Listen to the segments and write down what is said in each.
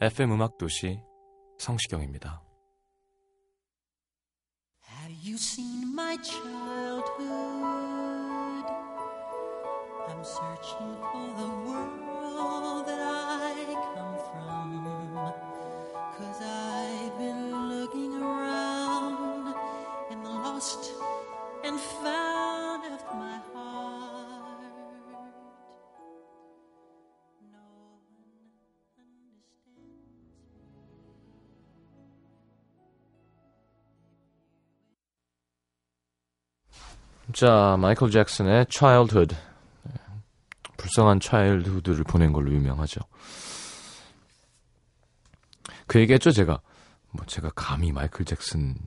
FM 음악 도시 성시경입니다. Have you seen my childhood? I'm searching for the world that I 자, 마이클 잭슨의 Childhood. 네, 불쌍한 차일드후드를 보낸 걸로 유명하죠. 그 얘기했죠, 제가. 뭐, 제가 감히 마이클 잭슨과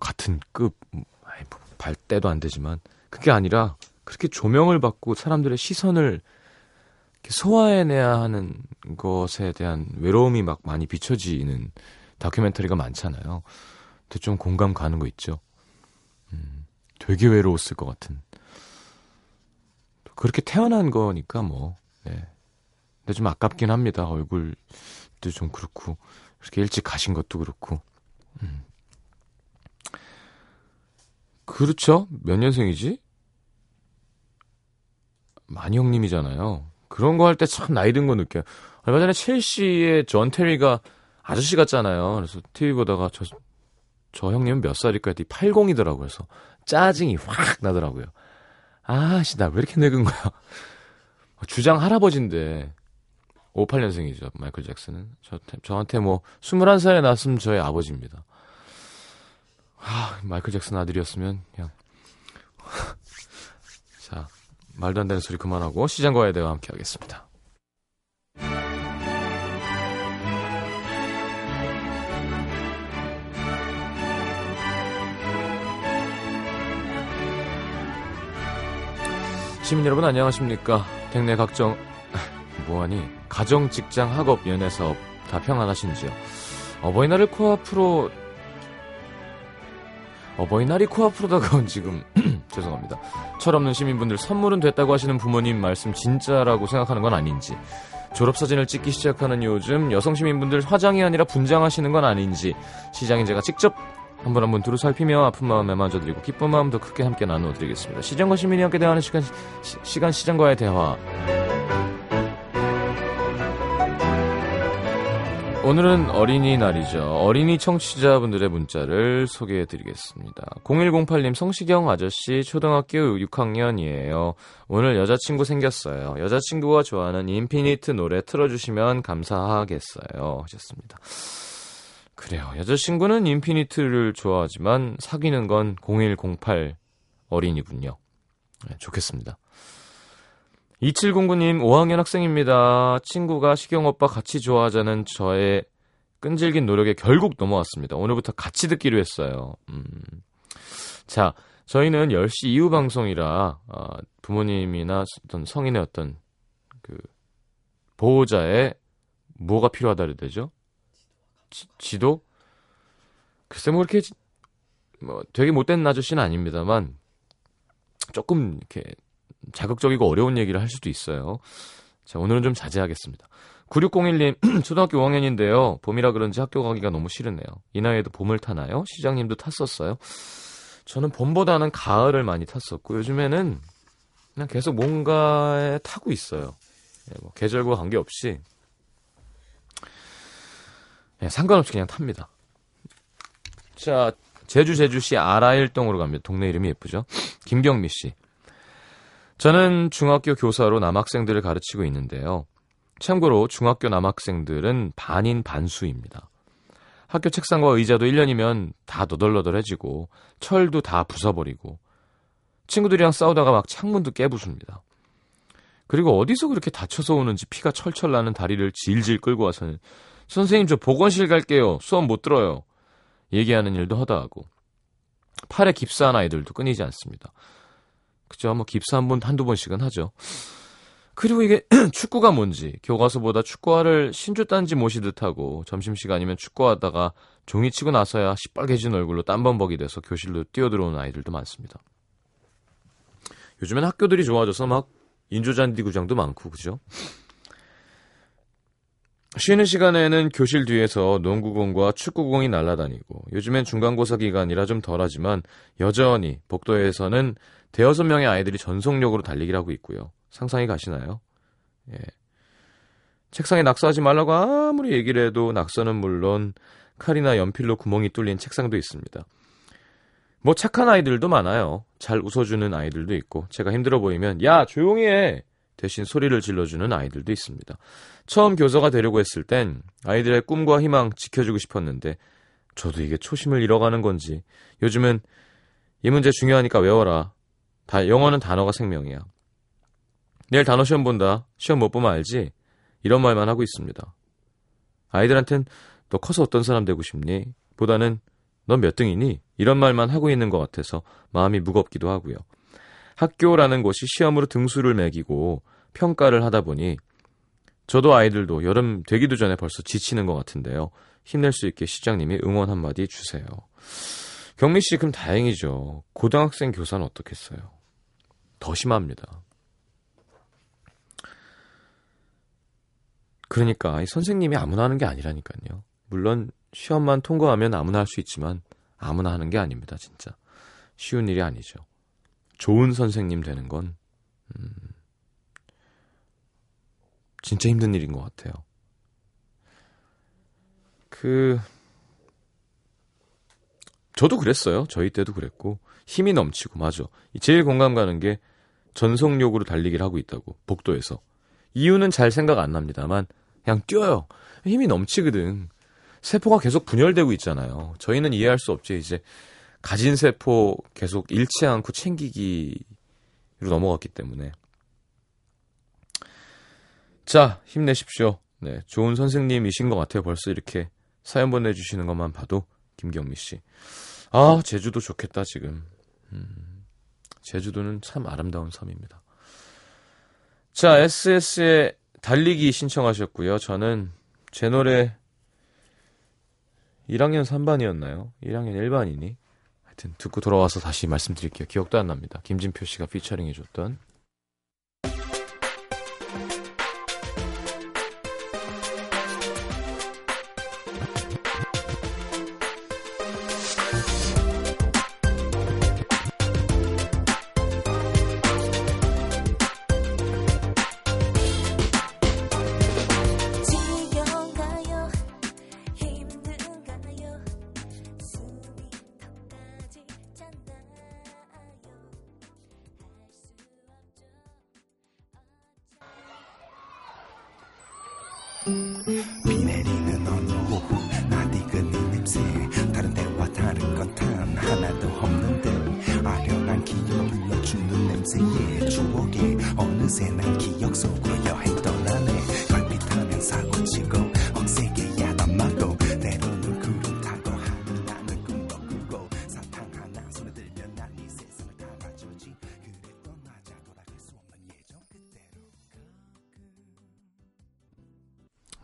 같은 급, 아이, 뭐, 발대도 안 되지만, 그게 아니라, 그렇게 조명을 받고 사람들의 시선을 소화해내야 하는 것에 대한 외로움이 막 많이 비춰지는 다큐멘터리가 많잖아요. 근데 좀 공감 가는 거 있죠. 되게 외로웠을 것 같은. 그렇게 태어난 거니까 뭐, 네. 근데 좀 아깝긴 합니다. 얼굴도 좀 그렇고, 그렇게 일찍 가신 것도 그렇고. 음. 그렇죠? 몇 년생이지? 많이 형님이잖아요. 그런 거 할 때 참 나이 든 거 느껴요. 얼마 전에 첼시의 존 테리가 아저씨 같잖아요. 그래서 TV 보다가 저, 저 형님은 몇 살일까 했더니 80이더라고요. 그래서 짜증이 확 나더라고요. 아씨, 나 왜 이렇게 늙은 거야. 주장 할아버지인데, 58년생이죠, 마이클 잭슨은. 저, 저한테 뭐, 21살에 낳았으면 저의 아버지입니다. 아, 마이클 잭슨 아들이었으면, 그냥. 자, 말도 안 되는 소리 그만하고, 시장과의 대화 함께 하겠습니다. 시민 여러분 안녕하십니까? 백내 각종 뭐하니? 가정, 직장, 학업, 연애, 사업 다 평안하신지요? 어버이날을 코앞으로 어버이날이 코앞으로 다가온 지금 죄송합니다. 철없는 시민분들 선물은 됐다고 하시는 부모님 말씀 진짜라고 생각하는 건 아닌지 졸업사진을 찍기 시작하는 요즘 여성 시민분들 화장이 아니라 분장하시는 건 아닌지 시장인 제가 직접 한분 한분 두루 살피며 아픈 마음에 만져드리고 기쁜 마음 더 크게 함께 나누어드리겠습니다. 시장과 시민이 함께 대화하는 시간, 시, 시간 시장과의 대화. 오늘은 어린이날이죠. 어린이 청취자분들의 문자를 소개해드리겠습니다. 0108님 성시경 아저씨 초등학교 6학년이에요. 오늘 여자친구 생겼어요. 여자친구가 좋아하는 인피니트 노래 틀어주시면 감사하겠어요. 하셨습니다. 그래요. 여자친구는 인피니트를 좋아하지만 사귀는 건 0108 어린이군요. 네, 좋겠습니다. 2709님 5학년 학생입니다. 친구가 시경 오빠 같이 좋아하자는 저의 끈질긴 노력에 결국 넘어왔습니다. 오늘부터 같이 듣기로 했어요. 음. 자, 저희는 10시 이후 방송이라 어, 부모님이나 어떤 성인의 어떤 그 보호자의 뭐가 필요하다 그러죠? 지, 도 글쎄 뭐 이렇게 뭐 되게 못된 아저씨는 아닙니다만 조금 이렇게 자극적이고 어려운 얘기를 할 수도 있어요. 자, 오늘은 좀 자제하겠습니다. 9601님, 초등학교 5학년인데요. 봄이라 그런지 학교 가기가 너무 싫으네요. 이 나이에도 봄을 타나요? 시장님도 탔었어요? 저는 봄보다는 가을을 많이 탔었고, 요즘에는 그냥 계속 뭔가에 타고 있어요. 예, 뭐 계절과 관계없이 네, 상관없이 그냥 탑니다. 자, 제주 제주시 아라일동으로 갑니다. 동네 이름이 예쁘죠? 김경미 씨. 저는 중학교 교사로 남학생들을 가르치고 있는데요. 참고로 중학교 남학생들은 반인 반수입니다. 학교 책상과 의자도 1년이면 다 너덜너덜해지고 철도 다 부숴버리고 친구들이랑 싸우다가 막 창문도 깨부숩니다. 그리고 어디서 그렇게 다쳐서 오는지 피가 철철 나는 다리를 질질 끌고 와서는 선생님 저 보건실 갈게요. 수업 못 들어요. 얘기하는 일도 허다하고 팔에 깁스한 아이들도 끊이지 않습니다. 그죠? 뭐 깁스 한 번, 한두 번씩은 하죠. 그리고 이게 축구가 뭔지 교과서보다 축구화를 신주단지 모시듯 하고 점심시간이면 축구하다가 종이 치고 나서야 시뻘개진 얼굴로 땀범벅이 돼서 교실로 뛰어들어오는 아이들도 많습니다. 요즘엔 학교들이 좋아져서 막 인조잔디 구장도 많고 그죠? 쉬는 시간에는 교실 뒤에서 농구공과 축구공이 날아다니고 요즘엔 중간고사 기간이라 좀 덜하지만 여전히 복도에서는 대여섯 명의 아이들이 전속력으로 달리기를 하고 있고요. 상상이 가시나요? 예. 책상에 낙서하지 말라고 아무리 얘기를 해도 낙서는 물론 칼이나 연필로 구멍이 뚫린 책상도 있습니다. 뭐 착한 아이들도 많아요. 잘 웃어주는 아이들도 있고 제가 힘들어 보이면 야 조용히 해 대신 소리를 질러주는 아이들도 있습니다. 처음 교사가 되려고 했을 땐 아이들의 꿈과 희망 지켜주고 싶었는데 저도 이게 초심을 잃어가는 건지 요즘은 이 문제 중요하니까 외워라. 다 영어는 단어가 생명이야. 내일 단어 시험 본다. 시험 못 보면 알지? 이런 말만 하고 있습니다. 아이들한텐 너 커서 어떤 사람 되고 싶니? 보다는 넌 몇 등이니? 이런 말만 하고 있는 것 같아서 마음이 무겁기도 하고요. 학교라는 곳이 시험으로 등수를 매기고 평가를 하다 보니 저도 아이들도 여름 되기도 전에 벌써 지치는 것 같은데요. 힘낼 수 있게 시장님이 응원 한마디 주세요. 경미 씨, 그럼 다행이죠. 고등학생 교사는 어떻겠어요? 더 심합니다. 그러니까 이 선생님이 아무나 하는 게 아니라니까요. 물론 시험만 통과하면 아무나 할 수 있지만 아무나 하는 게 아닙니다, 진짜. 쉬운 일이 아니죠. 좋은 선생님 되는 건 음, 진짜 힘든 일인 것 같아요. 그 저도 그랬어요. 저희 때도 그랬고 힘이 넘치고 맞아. 제일 공감 가는 게 전속력으로 달리기를 하고 있다고 복도에서 이유는 잘 생각 안 납니다만 그냥 뛰어요. 힘이 넘치거든. 세포가 계속 분열되고 있잖아요. 저희는 이해할 수 없지. 이제 가진 세포 계속 잃지 않고 챙기기로 넘어갔기 때문에. 자, 힘내십시오. 네, 좋은 선생님이신 것 같아요. 벌써 이렇게 사연 보내주시는 것만 봐도 김경미 씨. 아, 제주도 좋겠다 지금. 음, 제주도는 참 아름다운 섬입니다. 자, SS의 달리기 신청하셨고요. 저는 제 노래 1학년 3반이었나요? 1학년 1반이니? 하여튼 듣고 돌아와서 다시 말씀드릴게요. 기억도 안 납니다. 김진표 씨가 피처링 해줬던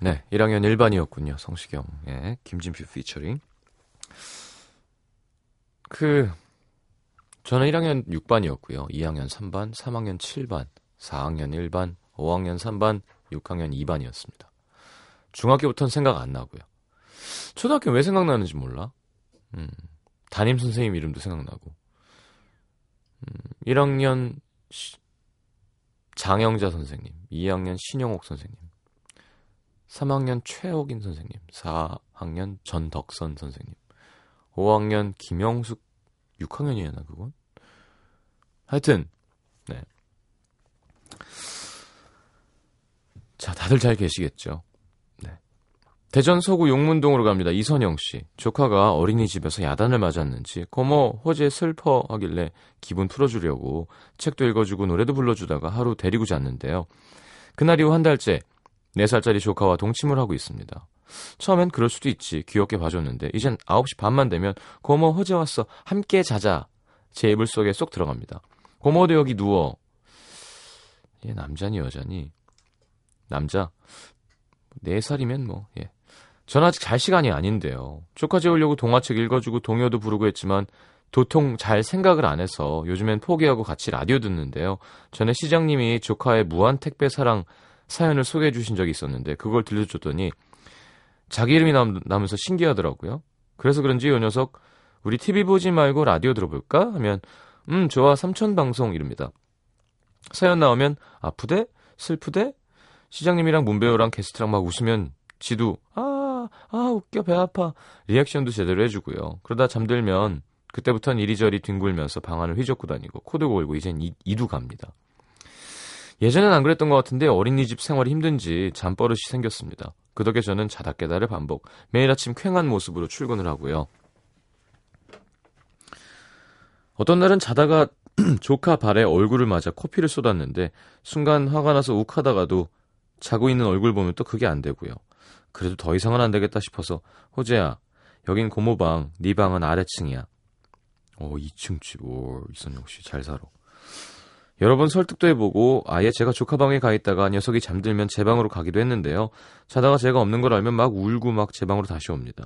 네, 1학년 1반이었군요. 성시경. 예, 김진표 피처링. 그 저는 1학년 6반이었고요. 2학년 3반, 3학년 7반, 4학년 1반, 5학년 3반, 6학년 2반이었습니다. 중학교부터는 생각 안 나고요. 초등학교 왜 생각나는지 몰라. 음, 담임 선생님 이름도 생각나고. 음, 1학년 시- 장영자 선생님, 2학년 신영옥 선생님, 3학년 최옥인 선생님, 4학년 전덕선 선생님, 5학년 김영숙 6학년이었나 그건? 하여튼 네. 자, 다들 잘 계시겠죠? 네. 대전 서구 용문동으로 갑니다. 이선영 씨. 조카가 어린이집에서 야단을 맞았는지 고모 호재 슬퍼 하길래 기분 풀어주려고 책도 읽어주고 노래도 불러주다가 하루 데리고 잤는데요. 그날 이후 한 달째 4살짜리 조카와 동침을 하고 있습니다. 처음엔 그럴 수도 있지 귀엽게 봐줬는데 이젠 9시 반만 되면 고모 호재 왔어 함께 자자 제 이불 속에 쏙 들어갑니다. 고모도 여기 누워 얘 남자니 여자니 남자 4살이면 뭐 예. 전 아직 잘 시간이 아닌데요. 조카 재우려고 동화책 읽어주고 동요도 부르고 했지만 도통 잘 생각을 안 해서 요즘엔 포기하고 같이 라디오 듣는데요. 전에 시장님이 조카의 무한 택배 사랑 사연을 소개해 주신 적이 있었는데 그걸 들려줬더니 자기 이름이 남, 나면서 신기하더라고요. 그래서 그런지 이 녀석 우리 TV 보지 말고 라디오 들어볼까 하면 음 좋아 삼촌 방송 이릅니다. 사연 나오면 아프대 슬프대 시장님이랑 문배우랑 게스트랑 막 웃으면 지도 아, 아 웃겨 배 아파 리액션도 제대로 해주고요. 그러다 잠들면 그때부턴 이리저리 뒹굴면서 방안을 휘젓고 다니고 코도 골고 이젠 이, 이도 갑니다. 예전엔 안 그랬던 것 같은데 어린이집 생활이 힘든지 잠버릇이 생겼습니다. 그 덕에 저는 자다 깨달을 반복. 매일 아침 쾌한 모습으로 출근을 하고요. 어떤 날은 자다가 조카 발에 얼굴을 맞아 코피를 쏟았는데 순간 화가 나서 욱하다가도 자고 있는 얼굴 보면 또 그게 안 되고요. 그래도 더 이상은 안 되겠다 싶어서 호재야 여긴 고모방 네 방은 아래층이야. 어 2층 집. 오 이선영 씨 잘 살아. 여러 번 설득도 해보고 아예 제가 조카 방에 가 있다가 녀석이 잠들면 제 방으로 가기도 했는데요. 자다가 제가 없는 걸 알면 막 울고 막 제 방으로 다시 옵니다.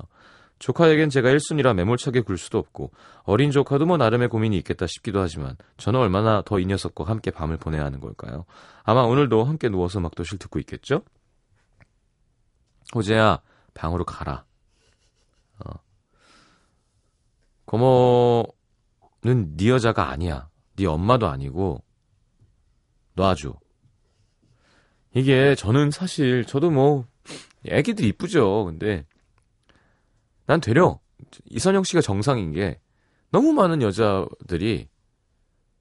조카에겐 제가 1순위라 매몰차게 굴 수도 없고 어린 조카도 뭐 나름의 고민이 있겠다 싶기도 하지만 저는 얼마나 더 이 녀석과 함께 밤을 보내야 하는 걸까요? 아마 오늘도 함께 누워서 음악도실 듣고 있겠죠? 호재야 방으로 가라. 어. 고모는 네 여자가 아니야. 네 엄마도 아니고 놔줘. 이게 저는 사실 저도 뭐 애기들 이쁘죠. 근데 난 되려 이선영 씨가 정상인 게 너무 많은 여자들이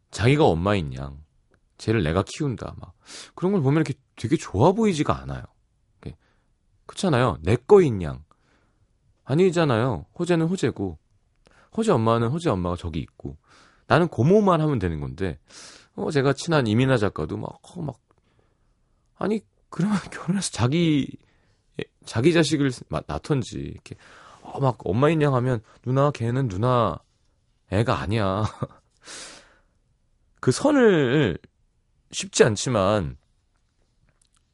자기가 엄마인 양 쟤를 내가 키운다 막 그런 걸 보면 이렇게 되게 좋아 보이지가 않아요. 그렇잖아요. 내 거인 양 아니잖아요. 호재는 호재고 호재 엄마는 호재 엄마가 저기 있고 나는 고모만 하면 되는 건데 어 제가 친한 이민아 작가도 막 어, 막 아니 그러면 결혼해서 자기 자기 자식을 마- 낳던지 이렇게 어, 막 엄마인 양 하면 누나 걔는 누나 애가 아니야. 그 선을 쉽지 않지만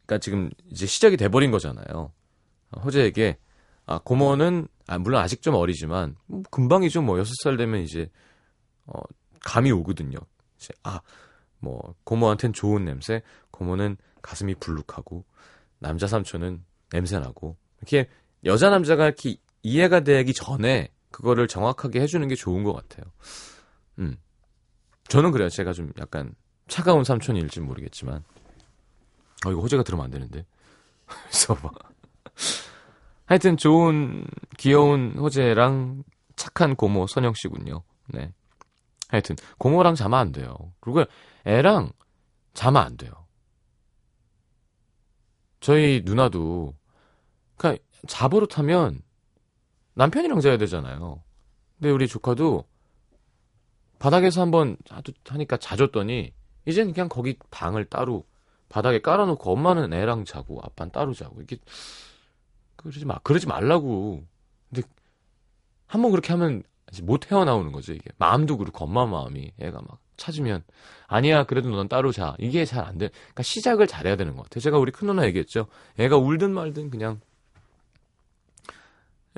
그러니까 지금 이제 시작이 돼버린 거잖아요. 호재에게 아 고모는 아 물론 아직 좀 어리지만 뭐 금방이죠 뭐 여섯 살 되면 이제 어 감이 오거든요. 이제 아 뭐 고모한텐 좋은 냄새, 고모는 가슴이 불룩하고 남자 삼촌은 냄새 나고 이렇게 여자 남자가 이렇게 이해가 되기 전에 그거를 정확하게 해주는 게 좋은 것 같아요. 음, 저는 그래요. 제가 좀 약간 차가운 삼촌일지 모르겠지만, 어 이거 호재가 들으면 안 되는데. 막 하여튼 좋은 귀여운 호재랑 착한 고모 선영 씨군요. 네. 하여튼 고모랑 자면 안 돼요. 그리고 애랑 자면 안 돼요. 저희 누나도 그러니까 자버릇하면 남편이랑 자야 되잖아요. 근데 우리 조카도 바닥에서 한번 하니까 자줬더니 이제는 그냥 거기 방을 따로 바닥에 깔아놓고 엄마는 애랑 자고 아빠는 따로 자고 이렇게 그러지 마 그러지 말라고. 근데 한 번 그렇게 하면 못 헤어나오는 거죠 이게 마음도 그렇고 엄마 마음이 애가 막 찾으면 아니야 그래도 넌 따로 자 이게 잘 안 돼. 그러니까 시작을 잘해야 되는 것 같아요. 제가 우리 큰 누나 얘기했죠. 애가 울든 말든 그냥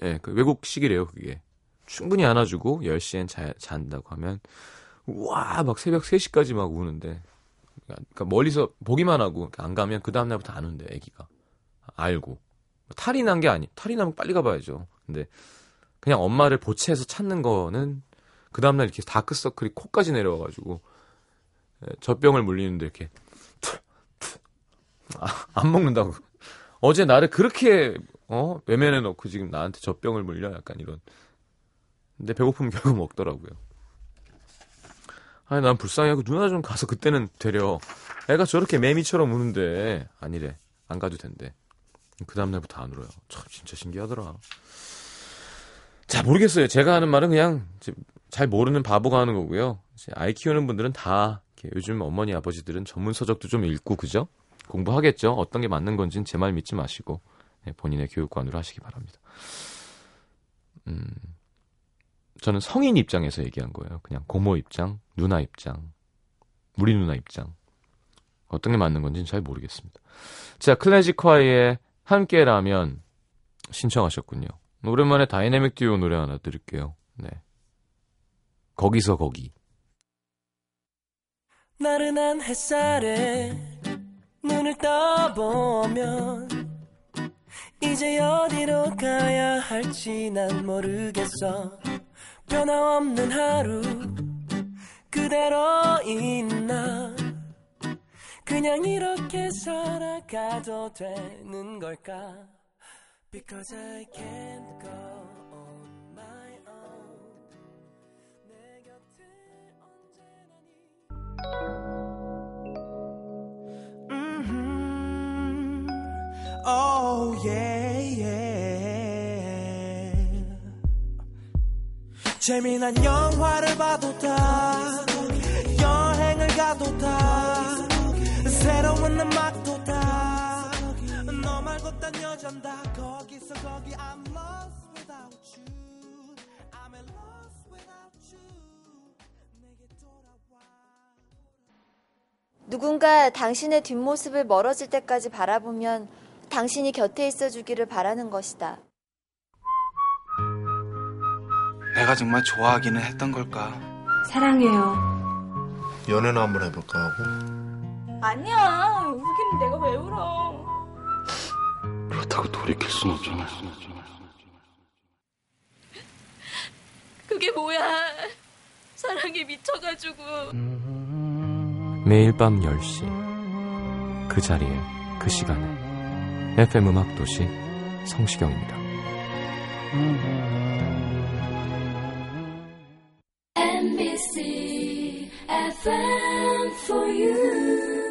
예, 그 외국식이래요, 그게. 충분히 안아주고 10시엔 자, 잔다고 하면 와, 막 새벽 3시까지 막 우는데. 그러니까 멀리서 보기만 하고 안 가면 그 다음 날부터 안 운대, 애기가. 알고. 탈이 난 게 아니. 탈이 나면 빨리 가봐야죠. 근데 그냥 엄마를 보채해서 찾는 거는 그 다음 날 이렇게 다크서클이 코까지 내려와 가지고 예, 젖병을 물리는데 이렇게 아, 안 먹는다고. 어제 나를 그렇게 어 외면해 놓고 지금 나한테 젖병을 물려 약간 이런. 근데 배고프면 결국 먹더라고요. 아니 난 불쌍해하고 누나 좀 가서 그때는 데려. 애가 저렇게 매미처럼 우는데 아니래 안 가도 된대. 그 다음날부터 안 울어요. 참 진짜 신기하더라. 자 모르겠어요. 제가 하는 말은 그냥 잘 모르는 바보가 하는 거고요. 아이 키우는 분들은 다 요즘 어머니 아버지들은 전문 서적도 좀 읽고 그죠? 공부하겠죠. 어떤 게 맞는 건지는 제 말 믿지 마시고 네, 본인의 교육관으로 하시기 바랍니다. 음, 저는 성인 입장에서 얘기한 거예요. 그냥 고모 입장, 누나 입장, 우리 누나 입장. 어떤 게 맞는 건지는 잘 모르겠습니다. 자, 클래식화의 함께라면 신청하셨군요. 오랜만에 다이내믹 듀오 노래 하나 들을게요. 네. 거기서 거기. 나른한 햇살에 눈을 떠보면 이제 어디로 가야 할지 난 모르겠어 변함없는 하루 그대로 있나 그냥 이렇게 살아가도 되는 걸까 Because I can't go on my own 내 곁에 언제나 네 Mhm. Oh yeah, yeah. 재미난 영화를 봐도 다 여행을 가도 다 새로운 음악 도 다너 말고 딴 여잔 다 거기서 거기 I'm lost without you I'm lost without you 내게 돌아와 누군가 당신의 뒷모습을 멀어질 때까지 바라보면 당신이 곁에 있어 주기를 바라는 것이다. 내가 정말 좋아하기는 했던 걸까? 사랑해요. 연애나 한번 해볼까 하고 아니야. 울기는 내가 왜 울어? 그렇다고 돌이킬 순 없잖아. 그게 뭐야? 사랑에 미쳐가지고. 매일 밤 10시. 그 자리에, 그 시간에. FM 음악 도시 성시경입니다. MBC FM for you.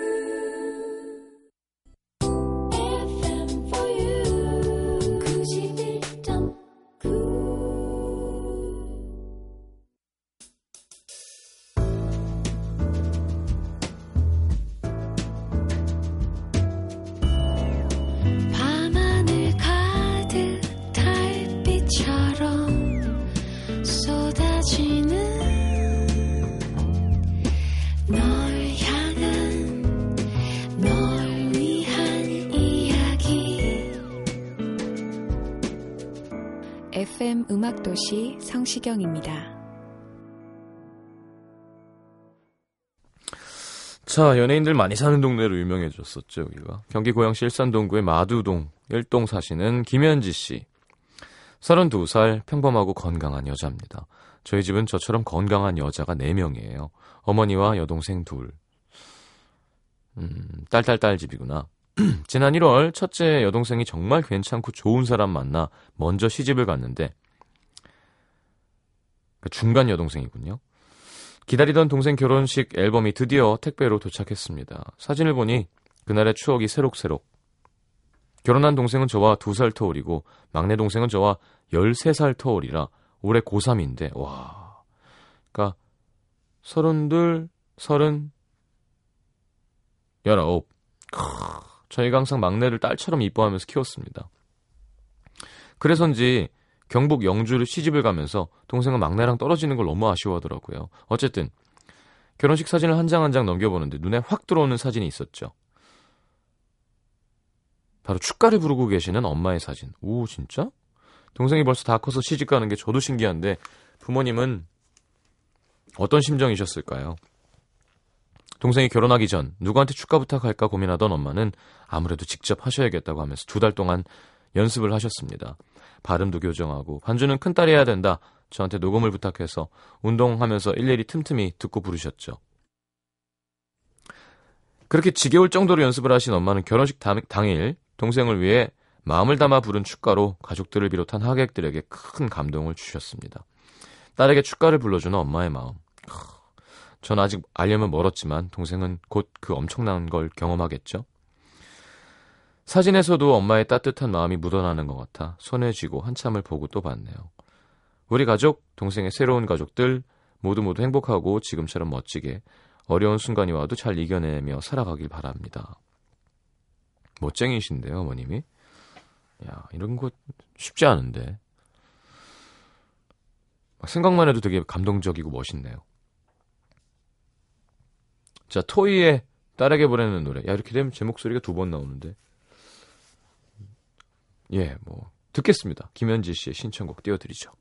음악도시 성시경입니다. 자, 연예인들 많이 사는 동네로 유명해졌었죠, 여기가. 경기 고양시 일산동구의 마두동 1동 사시는 김현지 씨. 32살 평범하고 건강한 여자입니다. 저희 집은 저처럼 건강한 여자가 4명이에요. 어머니와 여동생 둘. 음, 딸딸딸 집이구나. 지난 1월 첫째 여동생이 정말 괜찮고 좋은 사람 만나 먼저 시집을 갔는데 그 중간 여동생이군요. 기다리던 동생 결혼식 앨범이 드디어 택배로 도착했습니다. 사진을 보니 그날의 추억이 새록새록. 결혼한 동생은 저와 2살 터울이고 막내 동생은 저와 13살 터울이라 올해 고3인데 와. 그러니까 서른둘, 서른, 열아홉. 크, 저희가 항상 막내를 딸처럼 이뻐하면서 키웠습니다. 그래서인지 경북 영주를 시집을 가면서 동생은 막내랑 떨어지는 걸 너무 아쉬워하더라고요. 어쨌든 결혼식 사진을 한 장 한 장 넘겨보는데 눈에 확 들어오는 사진이 있었죠. 바로 축가를 부르고 계시는 엄마의 사진. 오 진짜? 동생이 벌써 다 커서 시집 가는 게 저도 신기한데 부모님은 어떤 심정이셨을까요? 동생이 결혼하기 전 누구한테 축가 부탁할까 고민하던 엄마는 아무래도 직접 하셔야겠다고 하면서 두 달 동안 연습을 하셨습니다. 발음도 교정하고 반주는 큰딸이 해야 된다. 저한테 녹음을 부탁해서 운동하면서 일일이 틈틈이 듣고 부르셨죠. 그렇게 지겨울 정도로 연습을 하신 엄마는 결혼식 당, 당일 동생을 위해 마음을 담아 부른 축가로 가족들을 비롯한 하객들에게 큰 감동을 주셨습니다. 딸에게 축가를 불러주는 엄마의 마음. 전 아직 알려면 멀었지만 동생은 곧 그 엄청난 걸 경험하겠죠. 사진에서도 엄마의 따뜻한 마음이 묻어나는 것 같아 손에 쥐고 한참을 보고 또 봤네요. 우리 가족, 동생의 새로운 가족들 모두 모두 행복하고 지금처럼 멋지게 어려운 순간이 와도 잘 이겨내며 살아가길 바랍니다. 멋쟁이신데요, 어머님이. 야, 이런 거 쉽지 않은데. 막 생각만 해도 되게 감동적이고 멋있네요. 자, 토이의 딸에게 보내는 노래. 야, 이렇게 되면 제 목소리가 두 번 나오는데. 예, 뭐 듣겠습니다. 김현지 씨의 신청곡 띄워드리죠.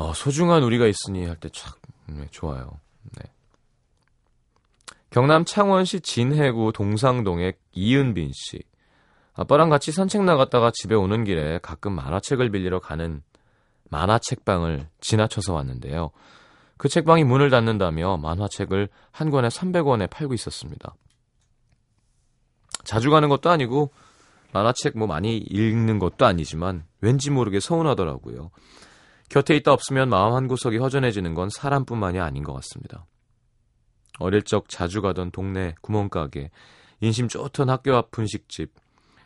어, 소중한 우리가 있으니 할때참 네, 좋아요. 네. 경남 창원시 진해구 동상동의 이은빈 씨. 아빠랑 같이 산책 나갔다가 집에 오는 길에 가끔 만화책을 빌리러 가는 만화책방을 지나쳐서 왔는데요. 그 책방이 문을 닫는다며 만화책을 한 권에 300원에 팔고 있었습니다. 자주 가는 것도 아니고 만화책 뭐 많이 읽는 것도 아니지만 왠지 모르게 서운하더라고요. 곁에 있다 없으면 마음 한 구석이 허전해지는 건 사람뿐만이 아닌 것 같습니다. 어릴 적 자주 가던 동네 구멍가게, 인심 좋던 학교 앞 분식집,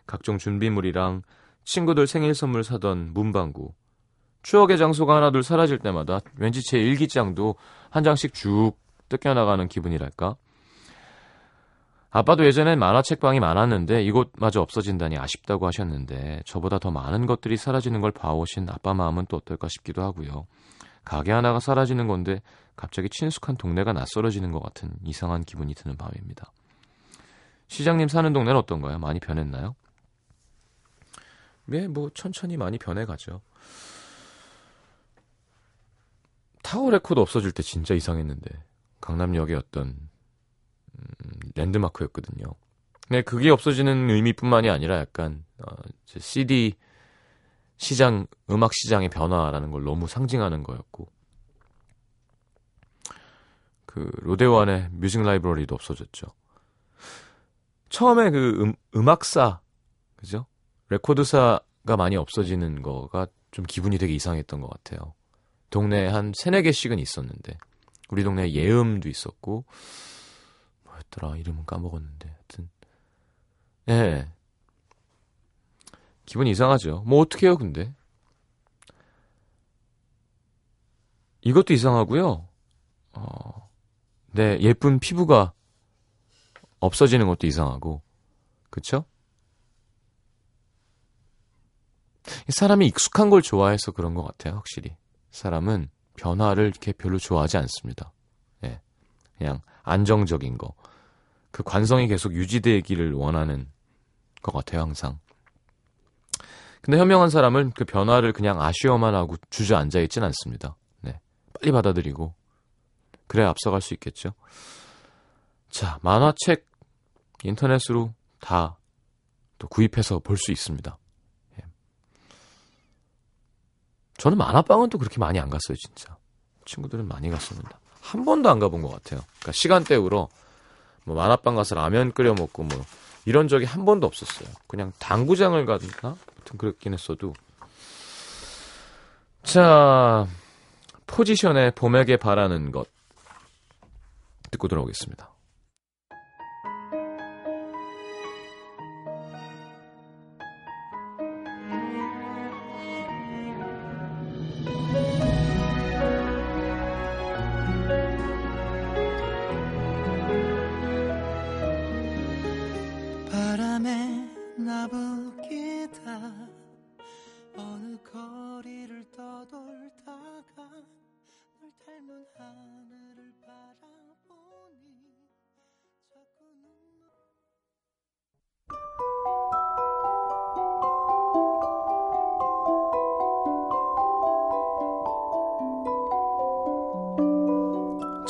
각종 준비물이랑 친구들 생일 선물 사던 문방구. 추억의 장소가 하나둘 사라질 때마다 왠지 제 일기장도 한 장씩 쭉 뜯겨나가는 기분이랄까? 아빠도 예전엔 만화책방이 많았는데 이곳마저 없어진다니 아쉽다고 하셨는데 저보다 더 많은 것들이 사라지는 걸 봐오신 아빠 마음은 또 어떨까 싶기도 하고요. 가게 하나가 사라지는 건데 갑자기 친숙한 동네가 낯설어지는 것 같은 이상한 기분이 드는 밤입니다. 시장님 사는 동네는 어떤가요? 많이 변했나요? 네, 뭐 천천히 많이 변해가죠. 타워 레코드 없어질 때 진짜 이상했는데 강남역의 어떤 음, 랜드마크였거든요. 네, 그게 없어지는 의미뿐만이 아니라 약간 어, CD 시장 음악 시장의 변화라는 걸 너무 상징하는 거였고 그 로데오안의 뮤직 라이브러리도 없어졌죠. 처음에 그 음, 음악사 그죠? 레코드사가 많이 없어지는 거가 좀 기분이 되게 이상했던 것 같아요. 동네에 한 세네 개씩은 있었는데 우리 동네에 예음도 있었고 뭐였더라 이름은 까먹었는데 하여튼 예 기분이 이상하죠. 뭐 어떻게 해요 근데 이것도 이상하고요. 어, 네 예쁜 피부가 없어지는 것도 이상하고 그쵸? 사람이 익숙한 걸 좋아해서 그런 것 같아요 확실히 사람은 변화를 이렇게 별로 좋아하지 않습니다. 예. 그냥 안정적인 거. 그 관성이 계속 유지되기를 원하는 것 같아요, 항상. 근데 현명한 사람은 그 변화를 그냥 아쉬워만 하고 주저앉아 있진 않습니다. 네. 빨리 받아들이고. 그래야 앞서갈 수 있겠죠. 자, 만화책 인터넷으로 다 또 구입해서 볼 수 있습니다. 저는 만화방은 또 그렇게 많이 안 갔어요, 진짜. 친구들은 많이 갔습니다. 한 번도 안 가본 것 같아요. 그러니까 시간 때우러 뭐 만화방 가서 라면 끓여 먹고 뭐 이런 적이 한 번도 없었어요. 그냥 당구장을 갔나? 아무튼 그랬긴 했어도. 자, 포지션의 봄에게 바라는 것 듣고 돌아오겠습니다.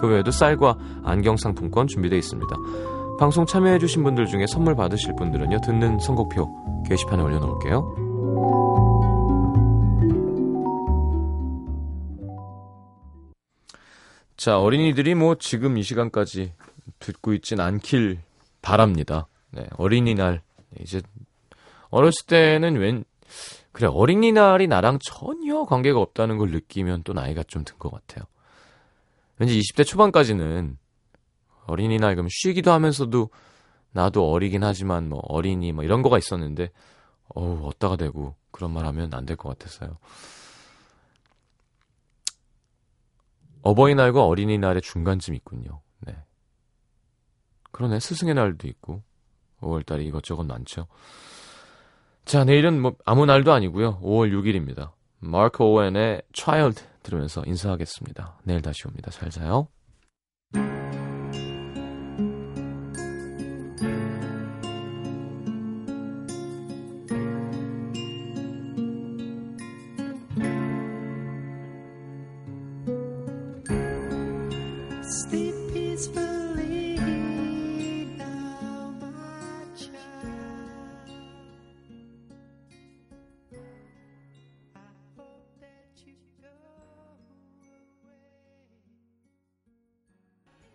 그 외에도 쌀과 안경 상품권 준비되어 있습니다. 방송 참여해주신 분들 중에 선물 받으실 분들은요, 듣는 선곡표 게시판에 올려놓을게요. 자, 어린이들이 뭐 지금 이 시간까지 듣고 있진 않길 바랍니다. 네, 어린이날. 이제, 어렸을 때는 웬, 그래, 어린이날이 나랑 전혀 관계가 없다는 걸 느끼면 또 나이가 좀 든 것 같아요. 왠지 20대 초반까지는 어린이날 그럼 쉬기도 하면서도 나도 어리긴 하지만 뭐 어린이 뭐 이런 거가 있었는데 어우 어따가 되고 그런 말 하면 안 될 것 같았어요. 어버이날과 어린이날의 중간쯤 있군요. 네. 그러네 스승의 날도 있고 5월달이 이것저것 많죠. 자 내일은 뭐 아무 날도 아니고요. 5월 6일입니다. 마크 오웬의 Child 들으면서 인사하겠습니다. 내일 다시 옵니다. 잘 자요.